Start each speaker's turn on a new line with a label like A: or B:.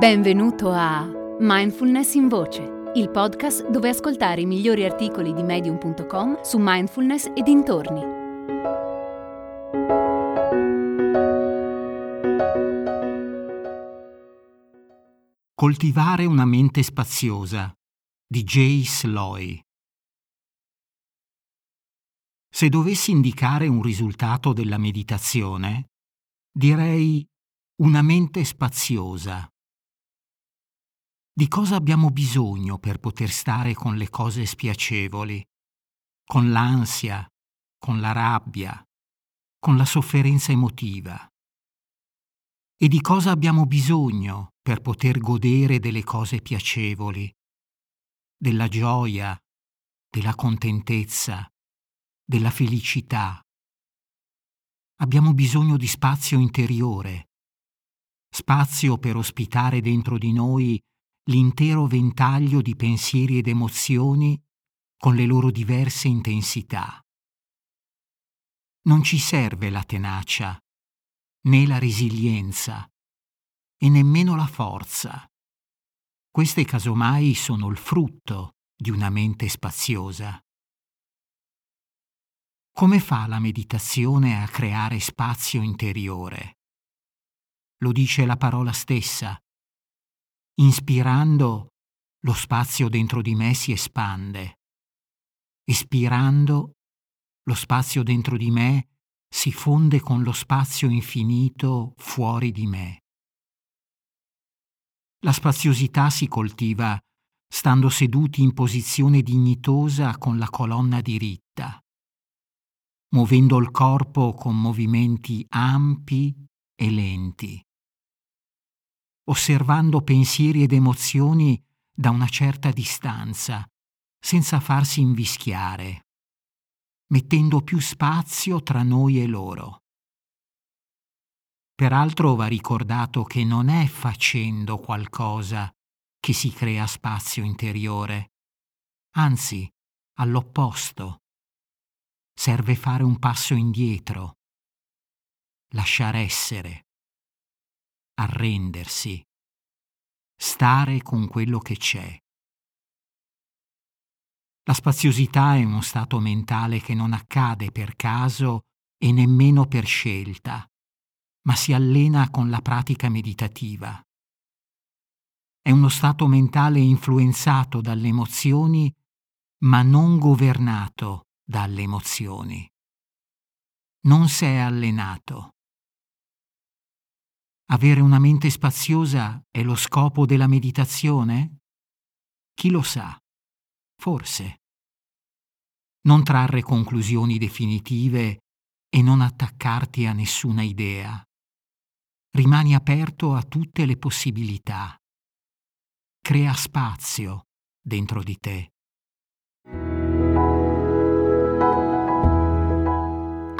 A: Benvenuto a Mindfulness in Voce, il podcast dove ascoltare i migliori articoli di medium.com su mindfulness e dintorni.
B: Coltivare una mente spaziosa di Jay Sloy Se dovessi indicare un risultato della meditazione, direi una mente spaziosa di cosa abbiamo bisogno per poter stare con le cose spiacevoli, con l'ansia, con la rabbia, con la sofferenza emotiva. E di cosa abbiamo bisogno per poter godere delle cose piacevoli, della gioia, della contentezza, della felicità. Abbiamo bisogno di spazio interiore, spazio per ospitare dentro di noi l'intero ventaglio di pensieri ed emozioni con le loro diverse intensità. Non ci serve la tenacia, né la resilienza, e nemmeno la forza. Queste casomai sono il frutto di una mente spaziosa. Come fa la meditazione a creare spazio interiore? Lo dice la parola stessa, Inspirando, lo spazio dentro di me si espande. Espirando, lo spazio dentro di me si fonde con lo spazio infinito fuori di me. La spaziosità si coltiva stando seduti in posizione dignitosa con la colonna diritta, muovendo il corpo con movimenti ampi e lenti osservando pensieri ed emozioni da una certa distanza, senza farsi invischiare, mettendo più spazio tra noi e loro. Peraltro va ricordato che non è facendo qualcosa che si crea spazio interiore, anzi, all'opposto. Serve fare un passo indietro, lasciare essere arrendersi, stare con quello che c'è. La spaziosità è uno stato mentale che non accade per caso e nemmeno per scelta, ma si allena con la pratica meditativa. È uno stato mentale influenzato dalle emozioni, ma non governato dalle emozioni. Non si è allenato. Avere una mente spaziosa è lo scopo della meditazione? Chi lo sa? Forse. Non trarre conclusioni definitive e non attaccarti a nessuna idea. Rimani aperto a tutte le possibilità. Crea spazio dentro di te.